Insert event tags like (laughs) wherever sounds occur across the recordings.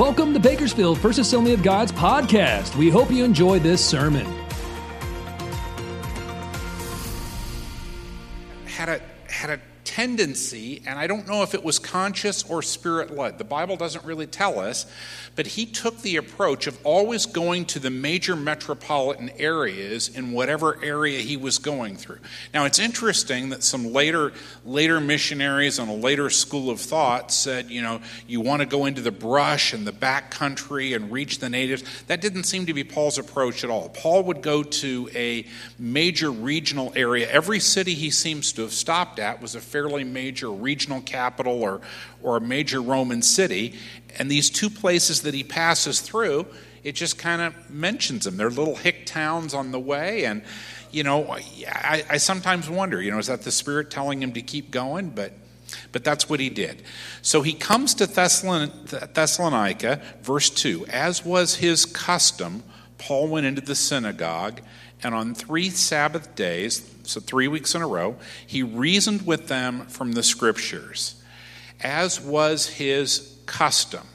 Welcome to Bakersfield First Assembly of God's podcast. We hope you enjoy this sermon. Tendency, and I don't know if it was conscious or spirit led. The Bible doesn't really tell us, but he took the approach of always going to the major metropolitan areas in whatever area he was going through. Now it's interesting that some later later missionaries on a later school of thought said, you know, you want to go into the brush and the back country and reach the natives. That didn't seem to be Paul's approach at all. Paul would go to a major regional area. Every city he seems to have stopped at was a fairly major regional capital or, or a major Roman city. And these two places that he passes through, it just kind of mentions them. They're little hick towns on the way. And, you know, I, I sometimes wonder, you know, is that the Spirit telling him to keep going? But but that's what he did. So he comes to Thessalonica, verse 2. As was his custom, Paul went into the synagogue, and on three Sabbath days, so three weeks in a row, he reasoned with them from the scriptures, as was his custom.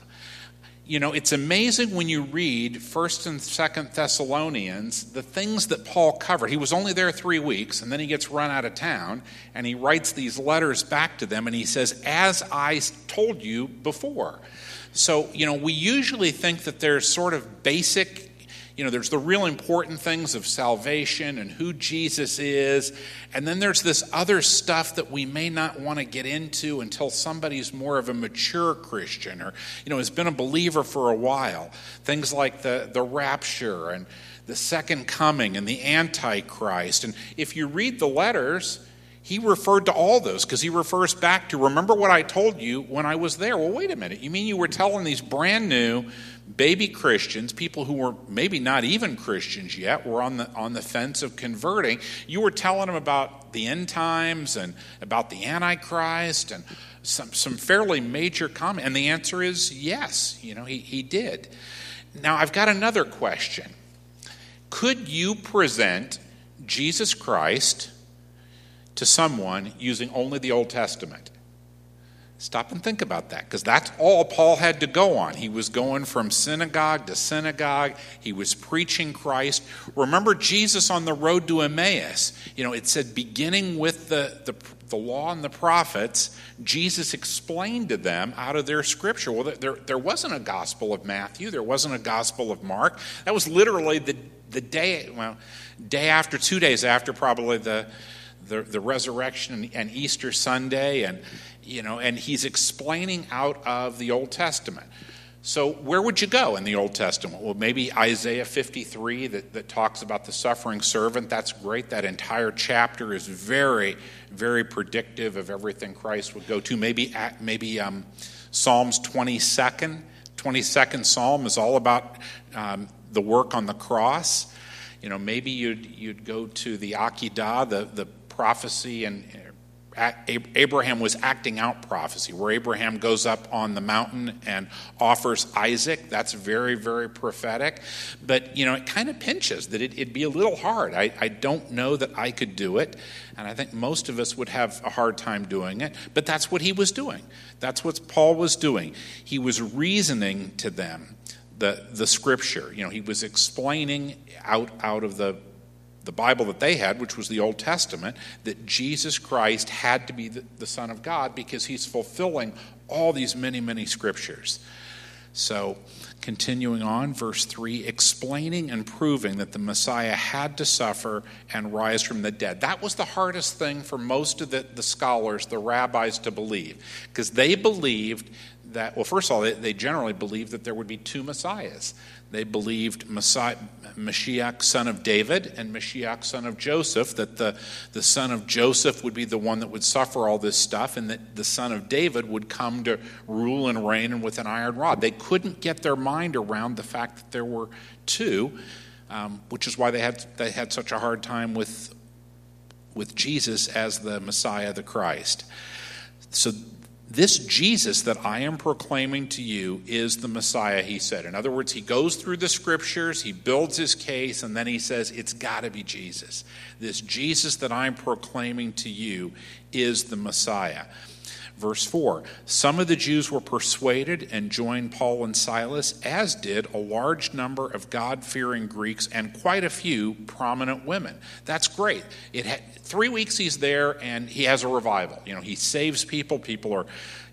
You know, it's amazing when you read 1st and 2nd Thessalonians, the things that Paul covered. He was only there three weeks, and then he gets run out of town, and he writes these letters back to them, and he says, As I told you before. So, you know, we usually think that there's sort of basic you know, there's the real important things of salvation and who Jesus is. And then there's this other stuff that we may not want to get into until somebody's more of a mature Christian or, you know, has been a believer for a while. Things like the, the rapture and the second coming and the Antichrist. And if you read the letters, he referred to all those because he refers back to remember what I told you when I was there. Well, wait a minute. You mean you were telling these brand new baby Christians, people who were maybe not even Christians yet, were on the, on the fence of converting. You were telling them about the end times and about the Antichrist and some, some fairly major comment. And the answer is yes, you know, he, he did. Now, I've got another question. Could you present Jesus Christ to someone using only the Old Testament? Stop and think about that because that's all Paul had to go on. He was going from synagogue to synagogue. He was preaching Christ. Remember Jesus on the road to Emmaus. You know, it said, beginning with the, the, the law and the prophets, Jesus explained to them out of their scripture. Well, there, there wasn't a gospel of Matthew, there wasn't a gospel of Mark. That was literally the, the day, well, day after, two days after probably the, the, the resurrection and Easter Sunday. And, you know, and he's explaining out of the Old Testament. So, where would you go in the Old Testament? Well, maybe Isaiah 53 that, that talks about the suffering servant. That's great. That entire chapter is very, very predictive of everything Christ would go to. Maybe, maybe um, Psalms 22nd. 22nd Psalm is all about um, the work on the cross. You know, maybe you'd, you'd go to the Akedah, the, the prophecy and Abraham was acting out prophecy, where Abraham goes up on the mountain and offers Isaac. That's very, very prophetic. But, you know, it kind of pinches that it, would be a little hard. I, I don't know that I could do it, and I think most of us would have a hard time doing it. But that's what he was doing. That's what Paul was doing. He was reasoning to them the, the scripture. You know, he was explaining out, out of the the Bible that they had, which was the Old Testament, that Jesus Christ had to be the, the, Son of God because he's fulfilling all these many, many scriptures. So, continuing on, verse 3 explaining and proving that the Messiah had to suffer and rise from the dead. That was the hardest thing for most of the, the scholars, the rabbis, to believe, because they believed that, well, first of all, they, they generally believed that there would be two Messiahs they believed Messiah, Mashiach, son of David, and Mashiach, son of Joseph, that the, the son of Joseph would be the one that would suffer all this stuff, and that the son of David would come to rule and reign and with an iron rod. They couldn't get their mind around the fact that there were two, um, which is why they had, they had such a hard time with, with Jesus as the Messiah, the Christ. So this Jesus that I am proclaiming to you is the Messiah, he said. In other words, he goes through the scriptures, he builds his case, and then he says, It's got to be Jesus. This Jesus that I'm proclaiming to you is the Messiah. Verse 4 Some of the Jews were persuaded and joined Paul and Silas, as did a large number of God fearing Greeks and quite a few prominent women. That's great. It had, three weeks he's there and he has a revival. You know, he saves people. People are,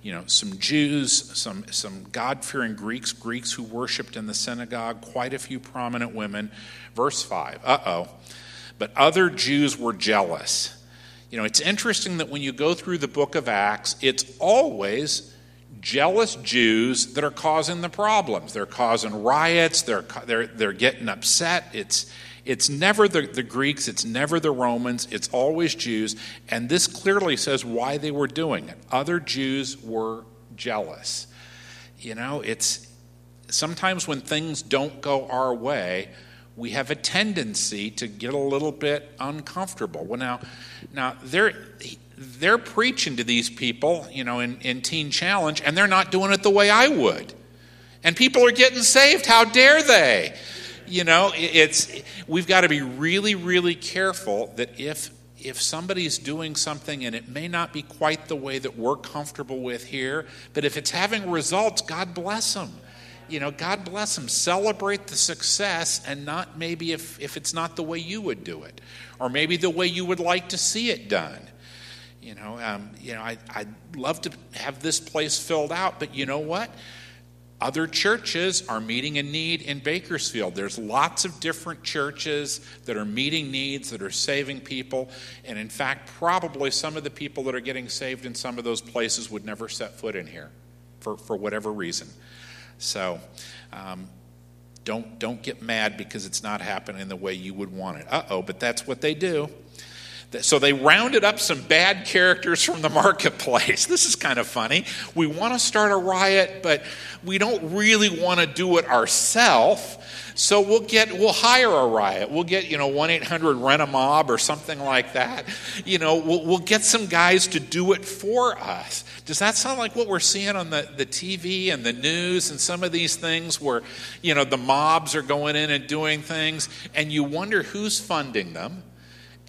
you know, some Jews, some, some God fearing Greeks, Greeks who worshiped in the synagogue, quite a few prominent women. Verse 5 Uh oh. But other Jews were jealous you know, it's interesting that when you go through the book of Acts, it's always jealous Jews that are causing the problems. They're causing riots, they're, they're, they're getting upset. It's, it's never the, the Greeks, it's never the Romans, it's always Jews. And this clearly says why they were doing it. Other Jews were jealous. You know, it's sometimes when things don't go our way, we have a tendency to get a little bit uncomfortable. Well, now, now they're they're preaching to these people, you know, in, in Teen Challenge, and they're not doing it the way I would. And people are getting saved. How dare they? You know, it's we've got to be really, really careful that if if somebody's doing something and it may not be quite the way that we're comfortable with here, but if it's having results, God bless them you know, God bless them. Celebrate the success and not maybe if, if it's not the way you would do it, or maybe the way you would like to see it done. You know, um, you know, I, I'd love to have this place filled out, but you know what? Other churches are meeting a need in Bakersfield. There's lots of different churches that are meeting needs, that are saving people. And in fact, probably some of the people that are getting saved in some of those places would never set foot in here for, for whatever reason. So um, don't, don't get mad because it's not happening the way you would want it. Uh oh, but that's what they do. So they rounded up some bad characters from the (laughs) marketplace. This is kind of funny. We want to start a riot, but we don't really want to do it ourselves. So we'll get we'll hire a riot. We'll get you know one eight hundred rent a mob or something like that. You know we'll, we'll get some guys to do it for us. Does that sound like what we're seeing on the, the TV and the news and some of these things where, you know, the mobs are going in and doing things and you wonder who's funding them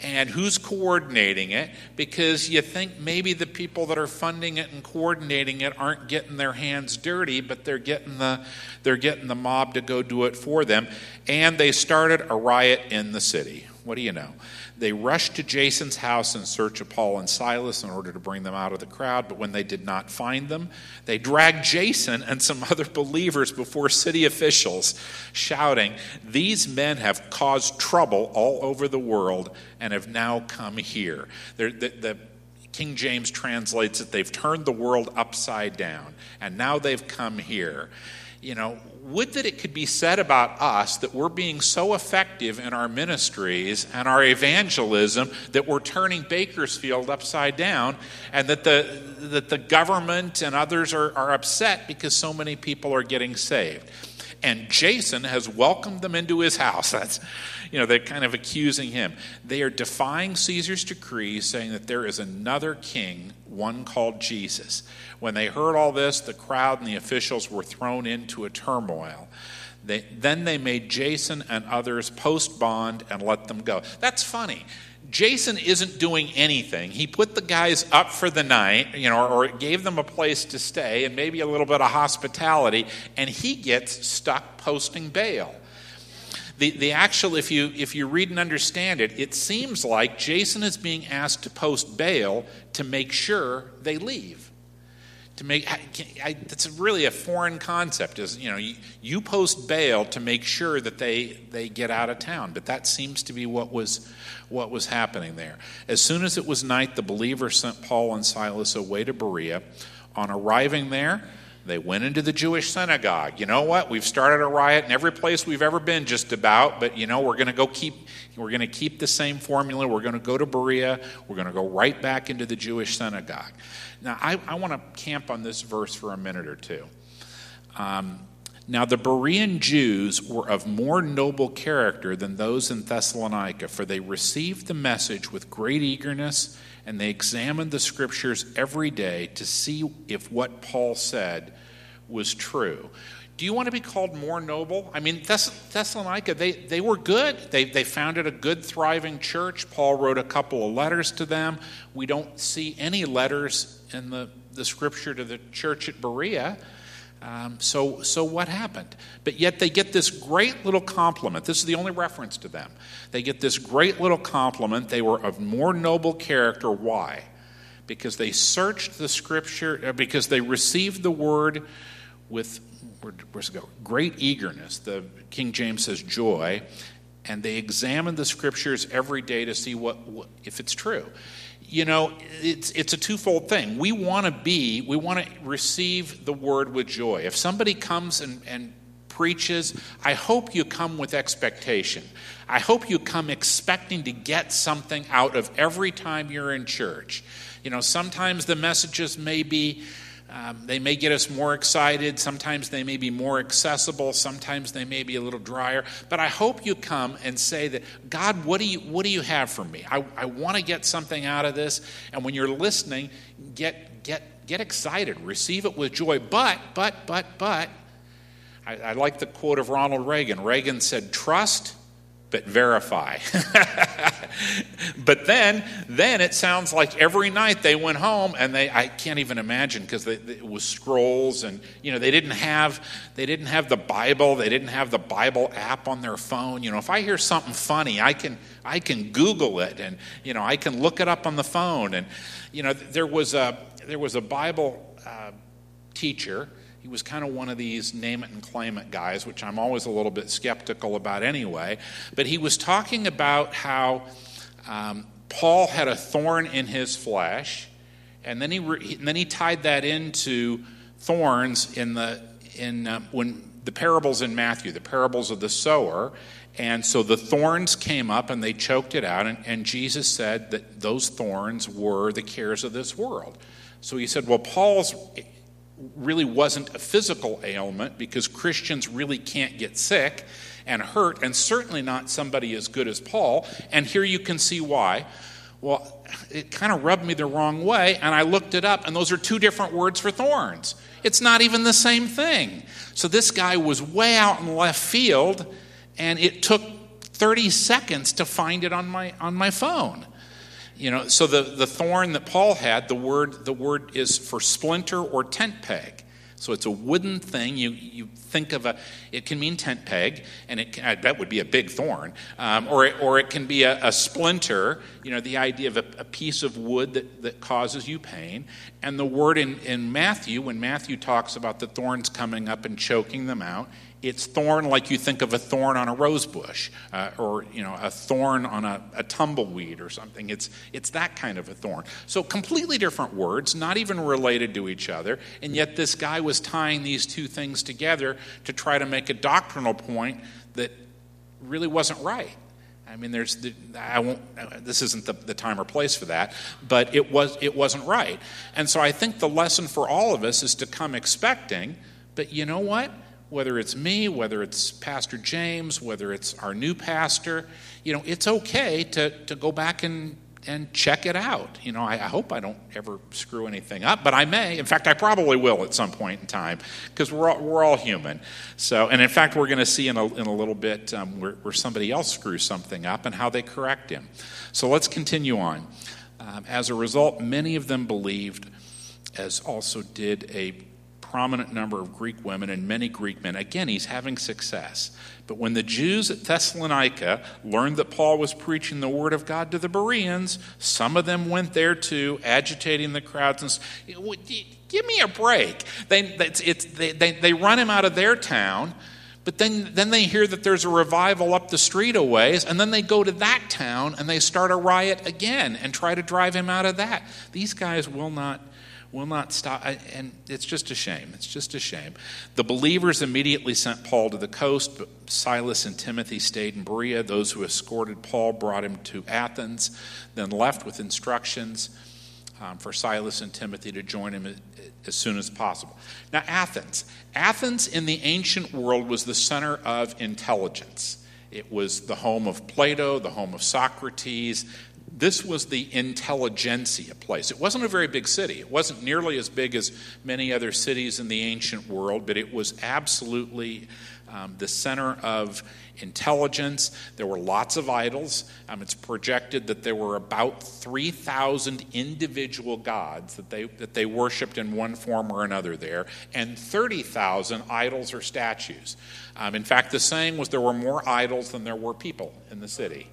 and who's coordinating it because you think maybe the people that are funding it and coordinating it aren't getting their hands dirty but they're getting the they're getting the mob to go do it for them. And they started a riot in the city. What do you know they rushed to Jason's house in search of Paul and Silas in order to bring them out of the crowd, but when they did not find them, they dragged Jason and some (laughs) other believers before city officials, shouting, These men have caused trouble all over the world and have now come here. The, the King James translates it, they've turned the world upside down, and now they've come here you know, would that it could be said about us that we're being so effective in our ministries and our evangelism that we're turning Bakersfield upside down and that the, that the government and others are, are upset because so many people are getting saved. And Jason has welcomed them into his house. (laughs) That's, you know, they're kind of accusing him. They are defying Caesar's decree, saying that there is another king, one called Jesus. When they heard all this, the crowd and the officials were thrown into a turmoil. They, then they made Jason and others post bond and let them go. That's funny. Jason isn't doing anything. He put the guys up for the night, you know, or gave them a place to stay and maybe a little bit of hospitality, and he gets stuck posting bail. The, the actual, if you, if you read and understand it, it seems like Jason is being asked to post bail to make sure they leave. To make I, that's really a foreign concept is you know you, you, post bail to make sure that they they get out of town but that seems to be what was what was happening there. As soon as it was night the believers sent paul and silas away to berea. On arriving there they went into the Jewish synagogue. You know what? We've started a riot in every place we've ever been, just about. But you know, we're going to go keep. We're going to keep the same formula. We're going to go to Berea. We're going to go right back into the Jewish synagogue. Now, I, I want to camp on this verse for a minute or two. Um, now, the Berean Jews were of more noble character than those in Thessalonica, for they received the message with great eagerness, and they examined the scriptures every day to see if what Paul said was true. Do you want to be called more noble? I mean, Thess- Thessalonica, they, they were good. They, they founded a good, thriving church. Paul wrote a couple of letters to them. We don't see any letters in the the scripture to the church at Berea. Um, so, so what happened? But yet they get this great little compliment. This is the only reference to them. They get this great little compliment. They were of more noble character. Why? Because they searched the scripture, uh, because they received the word with where's it go? Great eagerness. The King James says joy, and they examined the scriptures every day to see what, what if it's true you know, it's, it's a twofold thing. We want to be, we want to receive the word with joy. If somebody comes and, and preaches, I hope you come with expectation. I hope you come expecting to get something out of every time you're in church. You know, sometimes the messages may be um, they may get us more excited. Sometimes they may be more accessible. Sometimes they may be a little drier. But I hope you come and say that, God, what do you, what do you have for me? I, I want to get something out of this. And when you're listening, get, get, get excited. Receive it with joy. But, but, but, but, I, I like the quote of Ronald Reagan. Reagan said, trust but verify. (laughs) but then, then it sounds like every night they went home and they, I can't even imagine because it was scrolls and, you know, they didn't have, they didn't have the Bible. They didn't have the Bible app on their phone. You know, if I hear something funny, I can, I can Google it and, you know, I can look it up on the phone. And, you know, there was a, there was a Bible uh, teacher he was kind of one of these name it and claim it guys, which I'm always a little bit skeptical about anyway. But he was talking about how um, Paul had a thorn in his flesh, and then he, re- and then he tied that into thorns in the in uh, when the parables in Matthew, the parables of the sower. And so the thorns came up and they choked it out, and, and Jesus said that those thorns were the cares of this world. So he said, Well, Paul's really wasn't a physical ailment because Christians really can't get sick and hurt, and certainly not somebody as good as Paul. And here you can see why. Well, it kind of rubbed me the wrong way, and I looked it up, and those are two different words for thorns. It's not even the same thing. So this guy was way out in left field, and it took 30 seconds to find it on my, on my phone. You know, so the, the thorn that Paul had, the word, the word is for splinter or tent peg. So it's a wooden thing. You, you think of a, it can mean tent peg, and it can, that would be a big thorn. Um, or, it, or it can be a, a, splinter, you know, the idea of a, a, piece of wood that, that causes you pain. And the word in, in Matthew, when Matthew talks about the thorns coming up and choking them out, it's thorn like you think of a thorn on a rose bush uh, or you know a thorn on a, a, tumbleweed or something it's, it's that kind of a thorn so completely different words not even related to each other and yet this guy was tying these two things together to try to make a doctrinal point that really wasn't right I mean, there's the, I won't. This isn't the, the time or place for that, but it was it wasn't right, and so I think the lesson for all of us is to come expecting. But you know what? Whether it's me, whether it's Pastor James, whether it's our new pastor, you know, it's okay to, to go back and, and check it out. You know, I, I hope I don't ever screw anything up, but I may. In fact, I probably will at some point in time because we're all, we're all human. So, and in fact, we're going to see in a, in a little bit um, where, where somebody else screws something up and how they correct him. So let's continue on. Um, as a result, many of them believed, as also did a prominent number of Greek women and many Greek men. Again, he's having success. But when the Jews at Thessalonica learned that Paul was preaching the word of God to the Bereans, some of them went there too, agitating the crowds. And give me a break. They, it's, it's, they, they, they run him out of their town. But then, then they hear that there's a revival up the street a ways, and then they go to that town and they start a riot again and try to drive him out of that. These guys will not will not stop. And it's just a shame. It's just a shame. The believers immediately sent Paul to the coast, but Silas and Timothy stayed in Berea. Those who escorted Paul brought him to Athens, then left with instructions um, for Silas and Timothy to join him as soon as possible. Now, Athens. Athens in the ancient world was the center of intelligence. It was the home of Plato, the home of Socrates, this was the intelligentsia place. It wasn't a very big city. It wasn't nearly as big as many other cities in the ancient world, but it was absolutely um, the center of intelligence. There were lots of idols. Um, it's projected that there were about 3,000 individual gods that they, that they worshiped in one form or another there, and 30,000 idols or statues. Um, in fact, the saying was there were more idols than there were people in the city.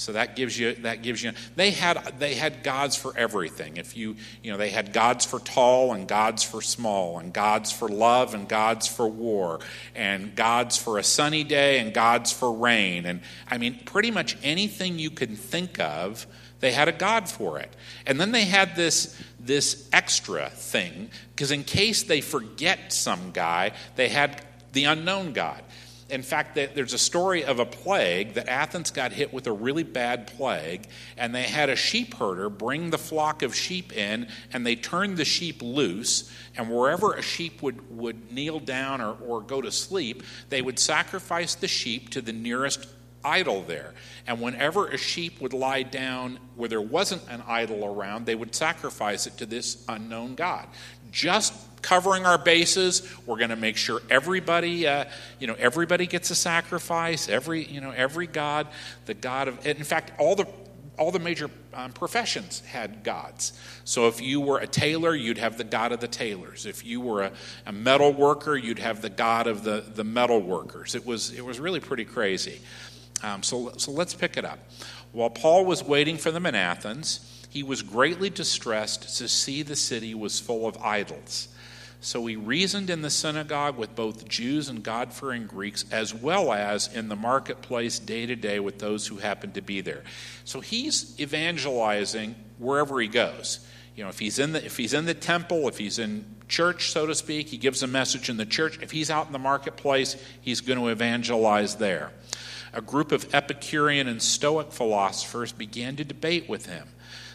So that gives you that gives you they had they had gods for everything. If you you know they had gods for tall and gods for small and gods for love and gods for war and gods for a sunny day and gods for rain and I mean pretty much anything you can think of they had a god for it. And then they had this this extra thing because in case they forget some guy, they had the unknown god in fact, there's a story of a plague that Athens got hit with a really bad plague, and they had a sheep herder bring the flock of sheep in, and they turned the sheep loose. And wherever a sheep would, would kneel down or, or go to sleep, they would sacrifice the sheep to the nearest idol there. And whenever a sheep would lie down where there wasn't an idol around, they would sacrifice it to this unknown God. Just covering our bases. We're going to make sure everybody, uh, you know, everybody gets a sacrifice. Every, you know, every God, the God of. In fact, all the all the major um, professions had gods. So if you were a tailor, you'd have the god of the tailors. If you were a, a metal worker, you'd have the god of the, the metal workers. It was, it was really pretty crazy. Um, so, so let's pick it up. While Paul was waiting for them in Athens, he was greatly distressed to see the city was full of idols. So he reasoned in the synagogue with both Jews and God fearing Greeks, as well as in the marketplace day to day with those who happened to be there. So he's evangelizing wherever he goes. You know, if he's in the if he's in the temple, if he's in church, so to speak, he gives a message in the church. If he's out in the marketplace, he's going to evangelize there. A group of Epicurean and Stoic philosophers began to debate with him.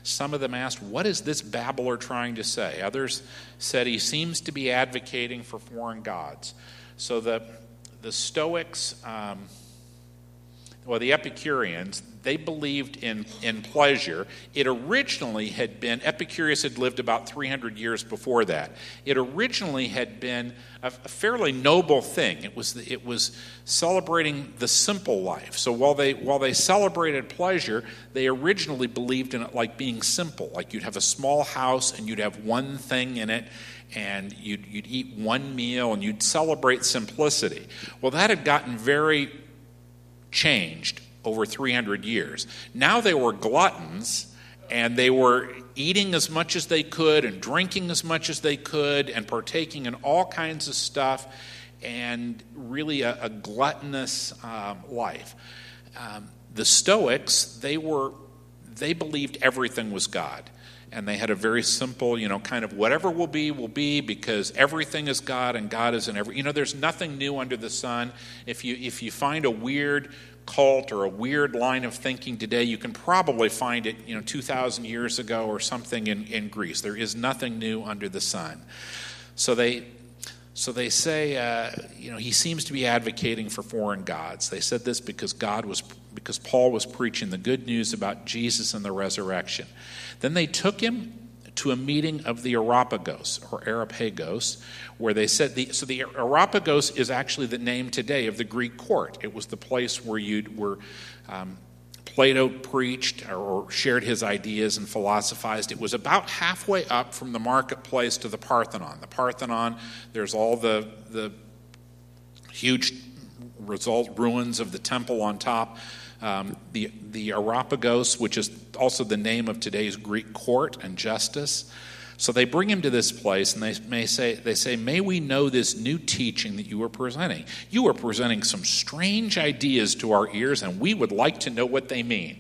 Some of them asked, What is this babbler trying to say? Others said, He seems to be advocating for foreign gods. So the, the Stoics, um, well, the Epicureans, they believed in, in pleasure. It originally had been, Epicurus had lived about 300 years before that. It originally had been a, a fairly noble thing. It was, it was celebrating the simple life. So while they, while they celebrated pleasure, they originally believed in it like being simple. Like you'd have a small house and you'd have one thing in it and you'd, you'd eat one meal and you'd celebrate simplicity. Well, that had gotten very changed over 300 years. Now they were gluttons and they were eating as much as they could and drinking as much as they could and partaking in all kinds of stuff and really a, a gluttonous um, life. Um, the Stoics, they were they believed everything was God and they had a very simple, you know, kind of whatever will be, will be because everything is God and God is in every. You know, there's nothing new under the sun. If you if you find a weird cult or a weird line of thinking today, you can probably find it, you know, 2,000 years ago or something in, in Greece. There is nothing new under the sun. So they so they say, uh, you know, he seems to be advocating for foreign gods. They said this because God was, because Paul was preaching the good news about Jesus and the resurrection. Then they took him to a meeting of the Areopagus or Arapagos, where they said the so the Areopagus is actually the name today of the Greek court. It was the place where you were. Um, Plato preached or shared his ideas and philosophized. It was about halfway up from the marketplace to the Parthenon. The Parthenon, there's all the, the huge result ruins of the temple on top. Um, the, the Areopagus, which is also the name of today's Greek court and justice. So they bring him to this place and they may say they say may we know this new teaching that you are presenting. You are presenting some strange ideas to our ears and we would like to know what they mean.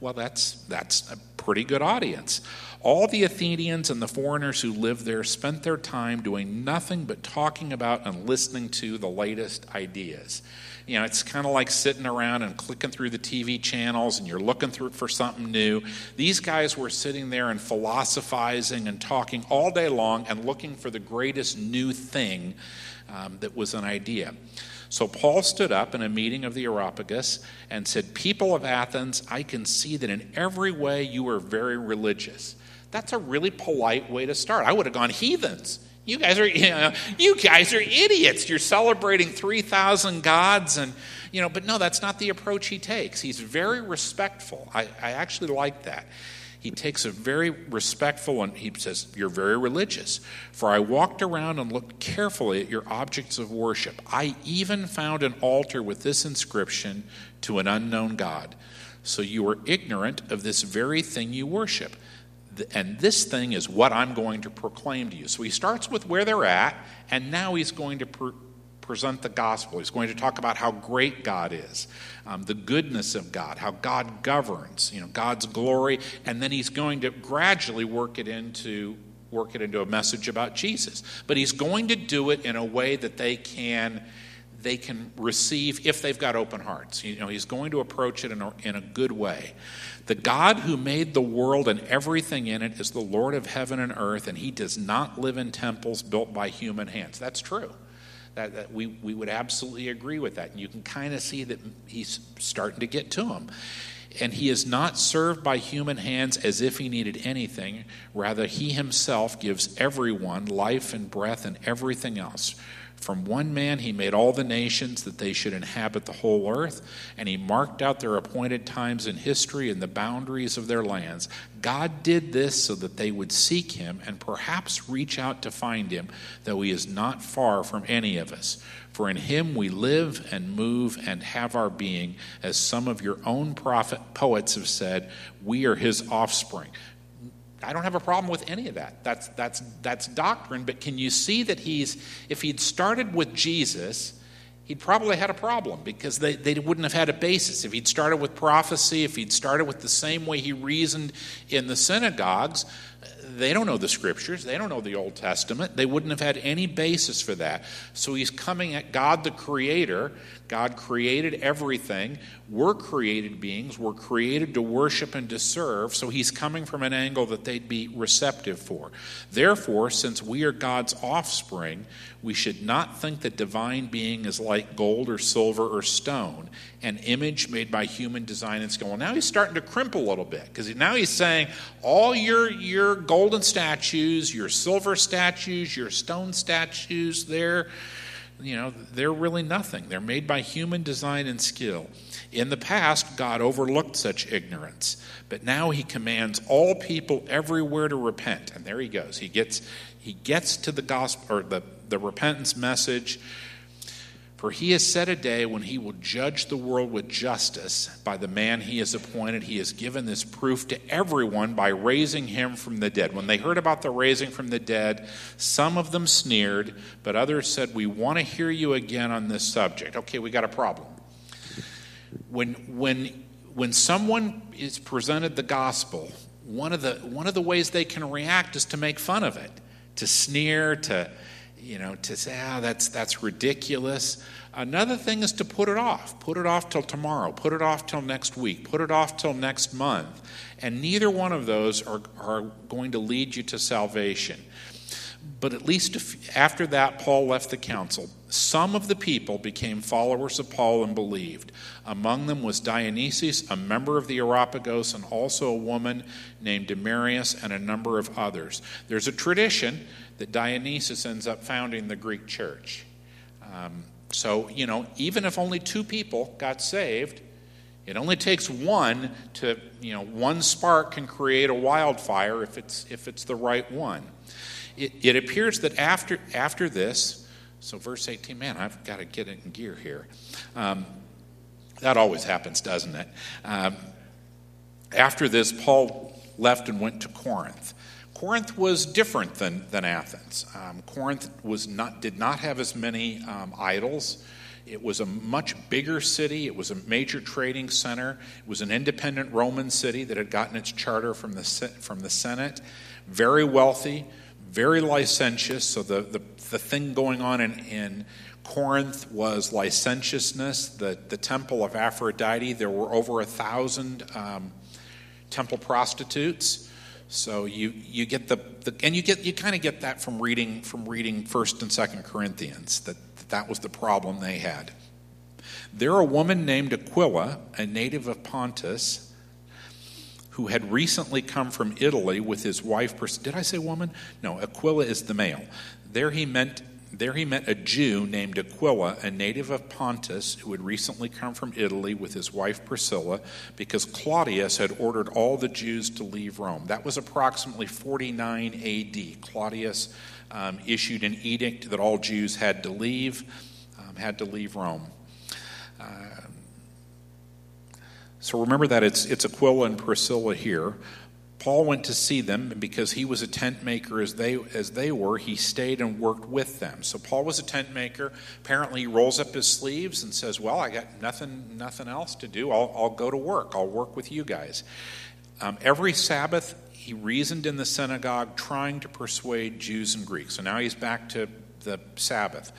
Well, that's that's a pretty good audience. All the Athenians and the foreigners who lived there spent their time doing nothing but talking about and listening to the latest ideas. You know, it's kind of like sitting around and clicking through the TV channels and you're looking through for something new. These guys were sitting there and philosophizing and talking all day long and looking for the greatest new thing um, that was an idea. So Paul stood up in a meeting of the Areopagus and said, People of Athens, I can see that in every way you are very religious. That's a really polite way to start. I would have gone, heathens. You guys are, (laughs) you, know, you guys are idiots. You're celebrating 3,000 gods and, you know, but no, that's not the approach he takes. He's very respectful. I, I actually like that. He takes a very respectful and he says, You're very religious. For I walked around and looked carefully at your objects of worship. I even found an altar with this inscription to an unknown God. So you are ignorant of this very thing you worship and this thing is what I'm going to proclaim to you. So he starts with where they're at, and now he's going to pre- present the gospel. He's going to talk about how great God is, um, the goodness of God, how God governs, you know, God's glory, and then he's going to gradually work it into work it into a message about Jesus. But he's going to do it in a way that they can they can receive if they've got open hearts. You know, he's going to approach it in a, in a good way. The God who made the world and everything in it is the Lord of heaven and earth, and he does not live in temples built by human hands. That's true. That, that we, we would absolutely agree with that. And you can kind of see that he's starting to get to him. And he is not served by human hands as if he needed anything. Rather, he himself gives everyone life and breath and everything else. From one man he made all the nations that they should inhabit the whole earth, and he marked out their appointed times in history and the boundaries of their lands. God did this so that they would seek him and perhaps reach out to find him, though he is not far from any of us. For in him we live and move and have our being, as some of your own prophet poets have said, we are his offspring. I don't have a problem with any of that. That's, that's, that's doctrine, but can you see that he's, if he'd started with Jesus, he'd probably had a problem because they, they wouldn't have had a basis. If he'd started with prophecy, if he'd started with the same way he reasoned in the synagogues, they don't know the scriptures, they don't know the Old Testament, they wouldn't have had any basis for that. So he's coming at God the Creator. God created everything. We're created beings. We're created to worship and to serve. So he's coming from an angle that they'd be receptive for. Therefore, since we are God's offspring, we should not think that divine being is like gold or silver or stone, an image made by human design and skill. Well, now he's starting to crimp a little bit because now he's saying all your, your golden statues, your silver statues, your stone statues, they're, you know, they're really nothing. They're made by human design and skill. In the past, God overlooked such ignorance, but now he commands all people everywhere to repent. And there he goes. He gets he gets to the gospel or the, the repentance message for he has set a day when he will judge the world with justice by the man he has appointed. He has given this proof to everyone by raising him from the dead. When they heard about the raising from the dead, some of them sneered, but others said, We want to hear you again on this subject. Okay, we got a problem. When, when, when someone is presented the gospel, one of, the, one of the ways they can react is to make fun of it, to sneer, to you know, to say, ah, that's, that's ridiculous. Another thing is to put it off. Put it off till tomorrow. Put it off till next week. Put it off till next month. And neither one of those are, are going to lead you to salvation. But at least after that, Paul left the council. Some of the people became followers of Paul and believed. Among them was Dionysius, a member of the Areopagus, and also a woman named Damaris, and a number of others. There's a tradition that Dionysius ends up founding the Greek church. Um, so, you know, even if only two people got saved, it only takes one to, you know, one spark can create a wildfire if it's, if it's the right one. It, it appears that after, after this, so verse 18, man, I've got to get it in gear here. Um, that always happens, doesn't it? Um, after this, Paul left and went to Corinth. Corinth was different than, than Athens. Um, Corinth was not, did not have as many um, idols. It was a much bigger city. It was a major trading center. It was an independent Roman city that had gotten its charter from the, from the Senate. Very wealthy, very licentious. So the, the, the thing going on in, in Corinth was licentiousness, the, the temple of Aphrodite. There were over a thousand um, temple prostitutes. So you, you get the, the and you get you kind of get that from reading from reading First and Second Corinthians that that was the problem they had. There a woman named Aquila, a native of Pontus, who had recently come from Italy with his wife. Priscilla. Did I say woman? No, Aquila is the male. There he meant there he met a Jew named Aquila, a native of Pontus, who had recently come from Italy with his wife Priscilla, because Claudius had ordered all the Jews to leave Rome. That was approximately 49 AD. Claudius um, issued an edict that all Jews had to leave, um, had to leave Rome. Uh, so remember that it's, it's Aquila and Priscilla here. Paul went to see them, and because he was a tent maker as they, as they were, he stayed and worked with them. So Paul was a tent maker. Apparently, he rolls up his sleeves and says, Well, I got nothing, nothing else to do. I'll, I'll go to work. I'll work with you guys. Um, every Sabbath, he reasoned in the synagogue, trying to persuade Jews and Greeks. So now he's back to the Sabbath.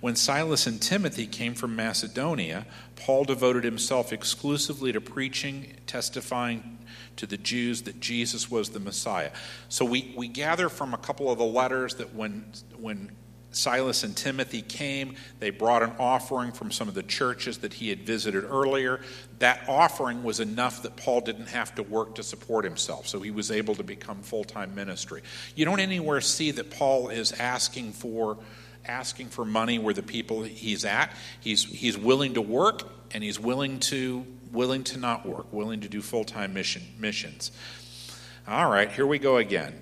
When Silas and Timothy came from Macedonia, Paul devoted himself exclusively to preaching, testifying to the Jews that Jesus was the Messiah. So we, we gather from a couple of the letters that when, when Silas and Timothy came, they brought an offering from some of the churches that he had visited earlier. That offering was enough that Paul didn't have to work to support himself, so he was able to become full time ministry. You don't anywhere see that Paul is asking for asking for money where the people he's at. He's he's willing to work and he's willing to willing to not work, willing to do full time mission, missions. All right, here we go again.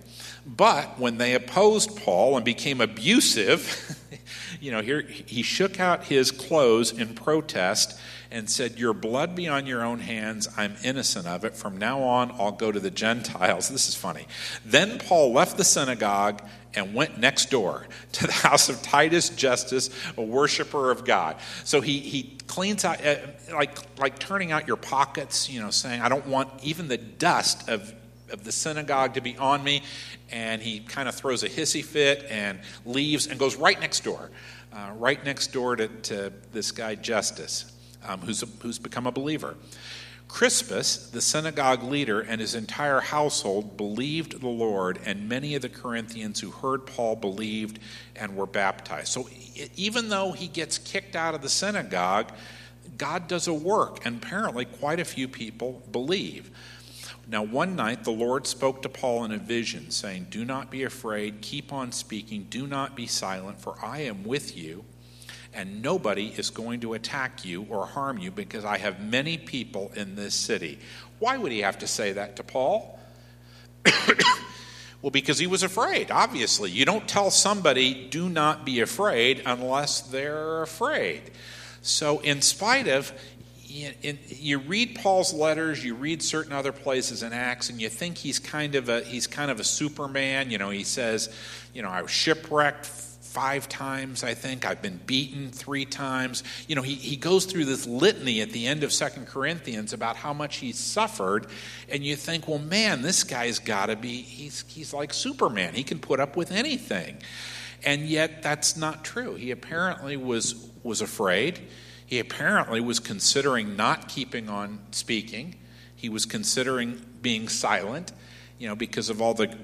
But when they opposed Paul and became abusive, (laughs) you know, here he shook out his clothes in protest and said, Your blood be on your own hands. I'm innocent of it. From now on, I'll go to the Gentiles. (laughs) This is funny. Then Paul left the synagogue and went next door (laughs) to the house of Titus Justus, a worshiper of God. So he, he cleans out, uh, like, like turning out your pockets, you know, saying, I don't want even the dust of, of the synagogue to be on me. And he kind of throws a hissy fit and leaves and goes right next door, uh, right next door to, to this guy Justus, um, who's, a, who's become a believer. Crispus, the synagogue leader, and his entire household believed the Lord, and many of the Corinthians who heard Paul believed and were baptized. So even though he gets kicked out of the synagogue, God does a work, and apparently quite a few people believe. Now, one night the Lord spoke to Paul in a vision, saying, Do not be afraid, keep on speaking, do not be silent, for I am with you and nobody is going to attack you or harm you because I have many people in this city. Why would he have to say that to Paul? (coughs) well, because he was afraid, obviously. You don't tell somebody, do not be afraid, unless they're afraid. So, in spite of, you read Paul's letters, you read certain other places in Acts, and you think he's kind of a he's kind of a Superman. You know, he says, you know, I was shipwrecked five times, I think. I've been beaten three times. You know, he, he goes through this litany at the end of Second Corinthians about how much he's suffered. And you think, well, man, this guy's got to be, he's, he's like Superman. He can put up with anything. And yet, that's not true. He apparently was, was afraid. He apparently was considering not keeping on speaking. He was considering being silent, you know, because of all the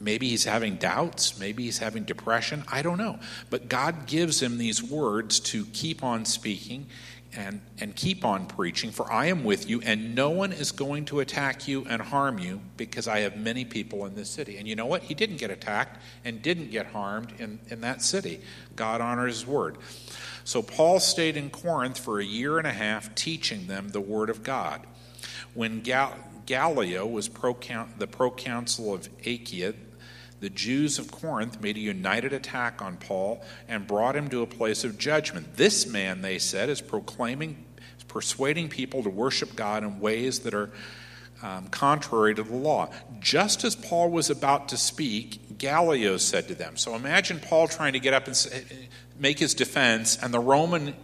Maybe he's having doubts. Maybe he's having depression. I don't know. But God gives him these words to keep on speaking and, and keep on preaching. For I am with you, and no one is going to attack you and harm you because I have many people in this city. And you know what? He didn't get attacked and didn't get harmed in, in that city. God honors his word. So Paul stayed in Corinth for a year and a half teaching them the word of God. When Gal- Gallio was pro- the proconsul of Achaia, the Jews of Corinth made a united attack on Paul and brought him to a place of judgment. This man, they said, is proclaiming, persuading people to worship God in ways that are um, contrary to the law. Just as Paul was about to speak, Gallio said to them. So imagine Paul trying to get up and say, make his defense, and the Roman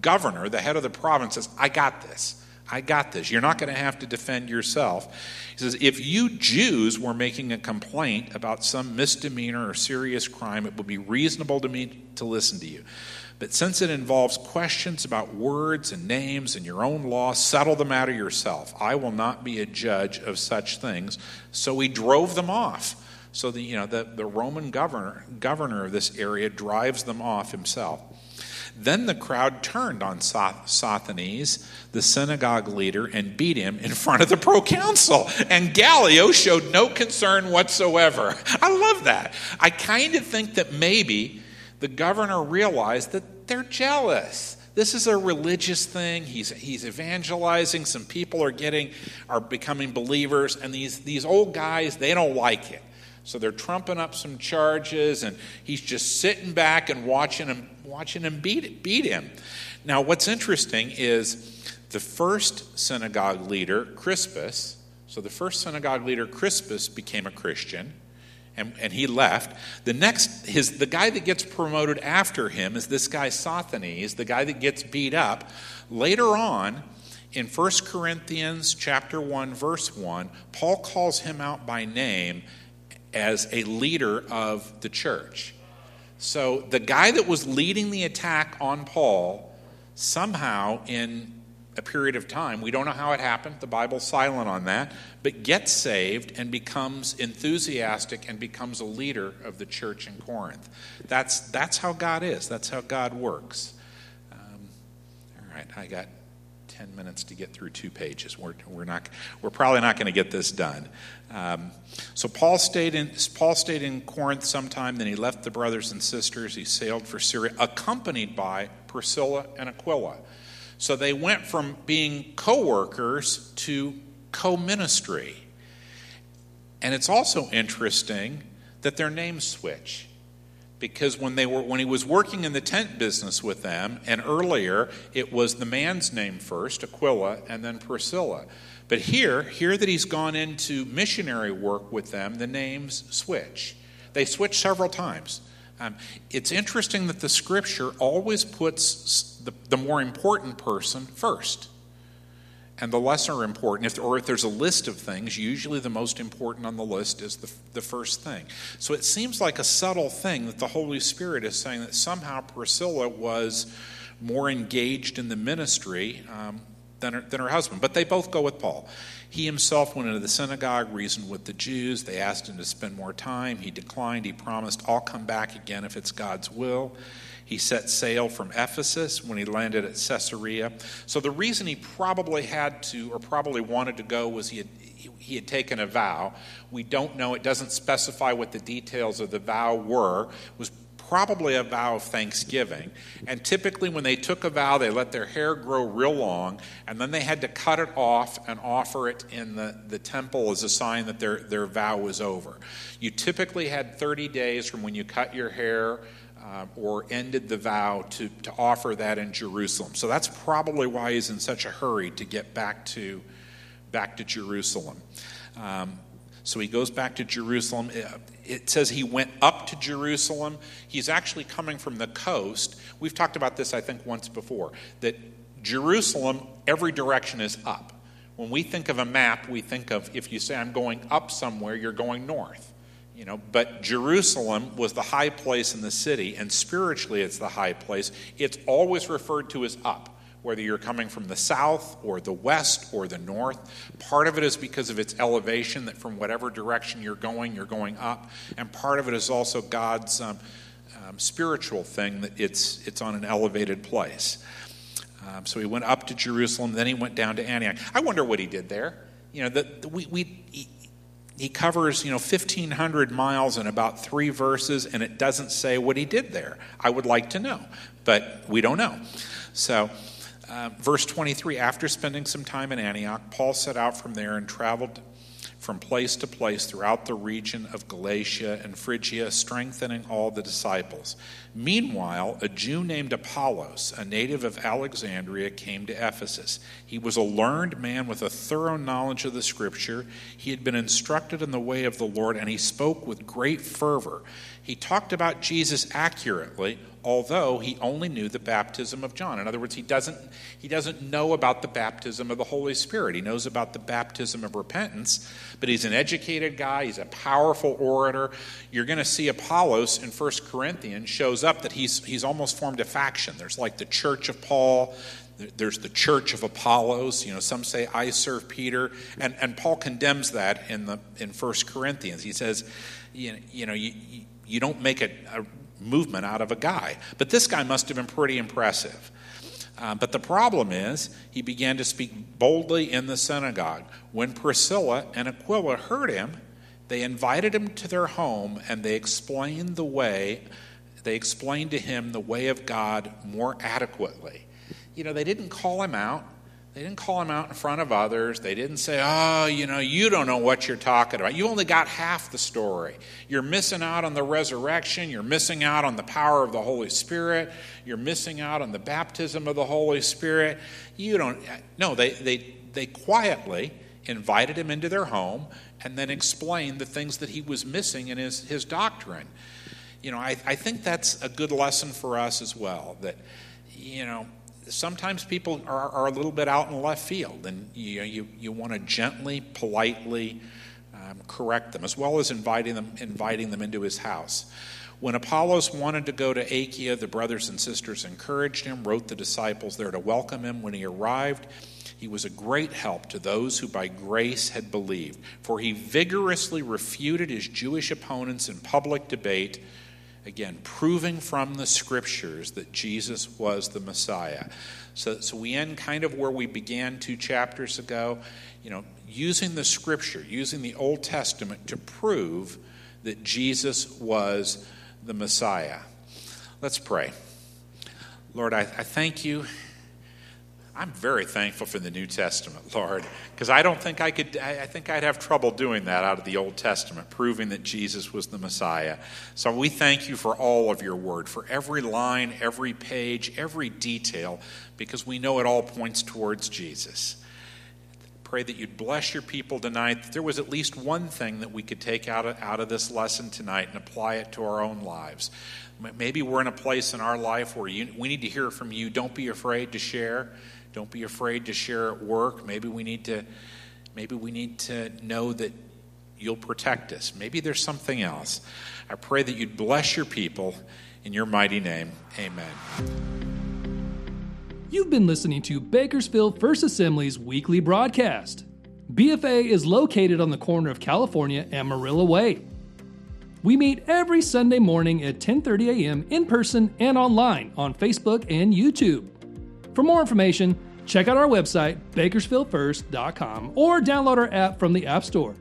governor, the head of the province, says, I got this. I got this. You're not going to have to defend yourself. He says, if you Jews were making a complaint about some misdemeanor or serious crime, it would be reasonable to me to listen to you. But since it involves questions about words and names and your own law, settle the matter yourself. I will not be a judge of such things. So he drove them off. So the, you know, the, the Roman governor, governor of this area drives them off himself. Then the crowd turned on Sosthenes, the synagogue leader, and beat him in front of the proconsul. And Gallio showed no concern whatsoever. I love that. I kind of think that maybe the governor realized that they're jealous. This is a religious thing. He's, he's evangelizing. Some people are getting are becoming believers, and these, these old guys, they don't like it. So they're trumping up some charges, and he's just sitting back and watching him, watching him beat, beat him. Now, what's interesting is the first synagogue leader, Crispus, so the first synagogue leader, Crispus, became a Christian. And, and, he left. The next, his the guy that gets promoted after him is this guy Sosthenes, the guy that gets beat up. Later on, in 1 Corinthians chapter 1, verse 1, Paul calls him out by name as a leader of the church. So the guy that was leading the attack on Paul, somehow in a period of time, we don't know how it happened, the Bible's silent on that, but gets saved and becomes enthusiastic and becomes a leader of the church in Corinth. That's, that's how God is, that's how God works. Um, all right, I got 10 minutes to get through two pages. We're, we're, not, we're probably not going to get this done. Um, so Paul stayed, in, Paul stayed in Corinth sometime, then he left the brothers and sisters. He sailed for Syria, accompanied by Priscilla and Aquila. So they went from being co workers to co ministry. And it's also interesting that their names switch because when they were when he was working in the tent business with them and earlier it was the man's name first aquila and then priscilla. But here here that he's gone into missionary work with them the names switch. They switch several times. Um, it's interesting that the scripture always puts the, the more important person first and the lesser important, if, or if there's a list of things, usually the most important on the list is the, the first thing. So it seems like a subtle thing that the Holy Spirit is saying that somehow Priscilla was more engaged in the ministry um, than, her, than her husband. But they both go with Paul. He himself went into the synagogue, reasoned with the Jews. They asked him to spend more time. He declined. He promised, I'll come back again if it's God's will. He set sail from Ephesus when he landed at Caesarea. So the reason he probably had to, or probably wanted to go, was he had, he had taken a vow. We don't know, it doesn't specify what the details of the vow were. It was probably a vow of thanksgiving. And typically, when they took a vow, they let their hair grow real long, and then they had to cut it off and offer it in the, the temple as a sign that their, their vow was over. You typically had 30 days from when you cut your hair uh, or ended the vow to, to offer that in Jerusalem. So that's probably why he's in such a hurry to get back to, back to Jerusalem. Um, so he goes back to Jerusalem. It says he went up to Jerusalem. He's actually coming from the coast. We've talked about this, I think, once before, that Jerusalem, every direction is up. When we think of a map, we think of if you say, I'm going up somewhere, you're going north. You know, but Jerusalem was the high place in the city, and spiritually it's the high place. It's always referred to as up, whether you're coming from the south or the west or the north. Part of it is because of its elevation, that from whatever direction you're going, you're going up. And part of it is also God's um, um, spiritual thing, that it's, it's on an elevated place. Um, so he went up to Jerusalem, then he went down to Antioch. I wonder what he did there. You know, that we, we he covers, you know, 1,500 miles in about three verses, and it doesn't say what he did there. I would like to know, but we don't know. So, uh, verse 23 After spending some time in Antioch, Paul set out from there and traveled from place to place throughout the region of Galatia and Phrygia, strengthening all the disciples. Meanwhile, a Jew named Apollos, a native of Alexandria, came to Ephesus. He was a learned man with a thorough knowledge of the Scripture. He had been instructed in the way of the Lord, and he spoke with great fervor. He talked about Jesus accurately, although he only knew the baptism of John. In other words, he doesn't, he doesn't know about the baptism of the Holy Spirit. He knows about the baptism of repentance, but he's an educated guy, he's a powerful orator. You're going to see Apollos in 1 Corinthians shows up that he's, he's almost formed a faction. There's like the church of Paul, there's the church of Apollos. You know, some say I serve Peter, and, and Paul condemns that in the in 1 Corinthians. He says, you you, know, you, you don't make a, a movement out of a guy. But this guy must have been pretty impressive. Uh, but the problem is, he began to speak boldly in the synagogue. When Priscilla and Aquila heard him, they invited him to their home and they explained the way, they explained to him the way of God more adequately. You know, they didn't call him out, they didn't call him out in front of others. They didn't say, oh, you know, you don't know what you're talking about. You only got half the story. You're missing out on the resurrection. You're missing out on the power of the Holy Spirit. You're missing out on the baptism of the Holy Spirit. You don't. No, they, they, they quietly invited him into their home and then explained the things that he was missing in his, his doctrine. You know, I, I think that's a good lesson for us as well. That, you know, sometimes people are, are, a little bit out in left field, and you, you, you want to gently, politely um, correct them, as well as inviting them, inviting them into his house. When Apollos wanted to go to Achaia, the brothers and sisters encouraged him, wrote the disciples there to welcome him. When he arrived, he was a great help to those who by grace had believed, for he vigorously refuted his Jewish opponents in public debate Again, proving from the scriptures that Jesus was the Messiah. So, so we end kind of where we began two chapters ago, you know, using the scripture, using the Old Testament to prove that Jesus was the Messiah. Let's pray. Lord, I, I thank you I'm very thankful for the New Testament, Lord, because I don't think I could, I think I'd have trouble doing that out of the Old Testament, proving that Jesus was the Messiah. So we thank you for all of your word, for every line, every page, every detail, because we know it all points towards Jesus. Pray that you'd bless your people tonight, that there was at least one thing that we could take out of, out of this lesson tonight and apply it to our own lives. Maybe we're in a place in our life where you, we need to hear from you. Don't be afraid to share. Don't be afraid to share at work. Maybe we need to maybe we need to know that you'll protect us. Maybe there's something else. I pray that you'd bless your people in your mighty name. Amen. You've been listening to Bakersfield First Assembly's weekly broadcast. BFA is located on the corner of California and Marilla Way. We meet every Sunday morning at 10:30 a.m. in person and online on Facebook and YouTube. For more information, check out our website, bakersfieldfirst.com, or download our app from the App Store.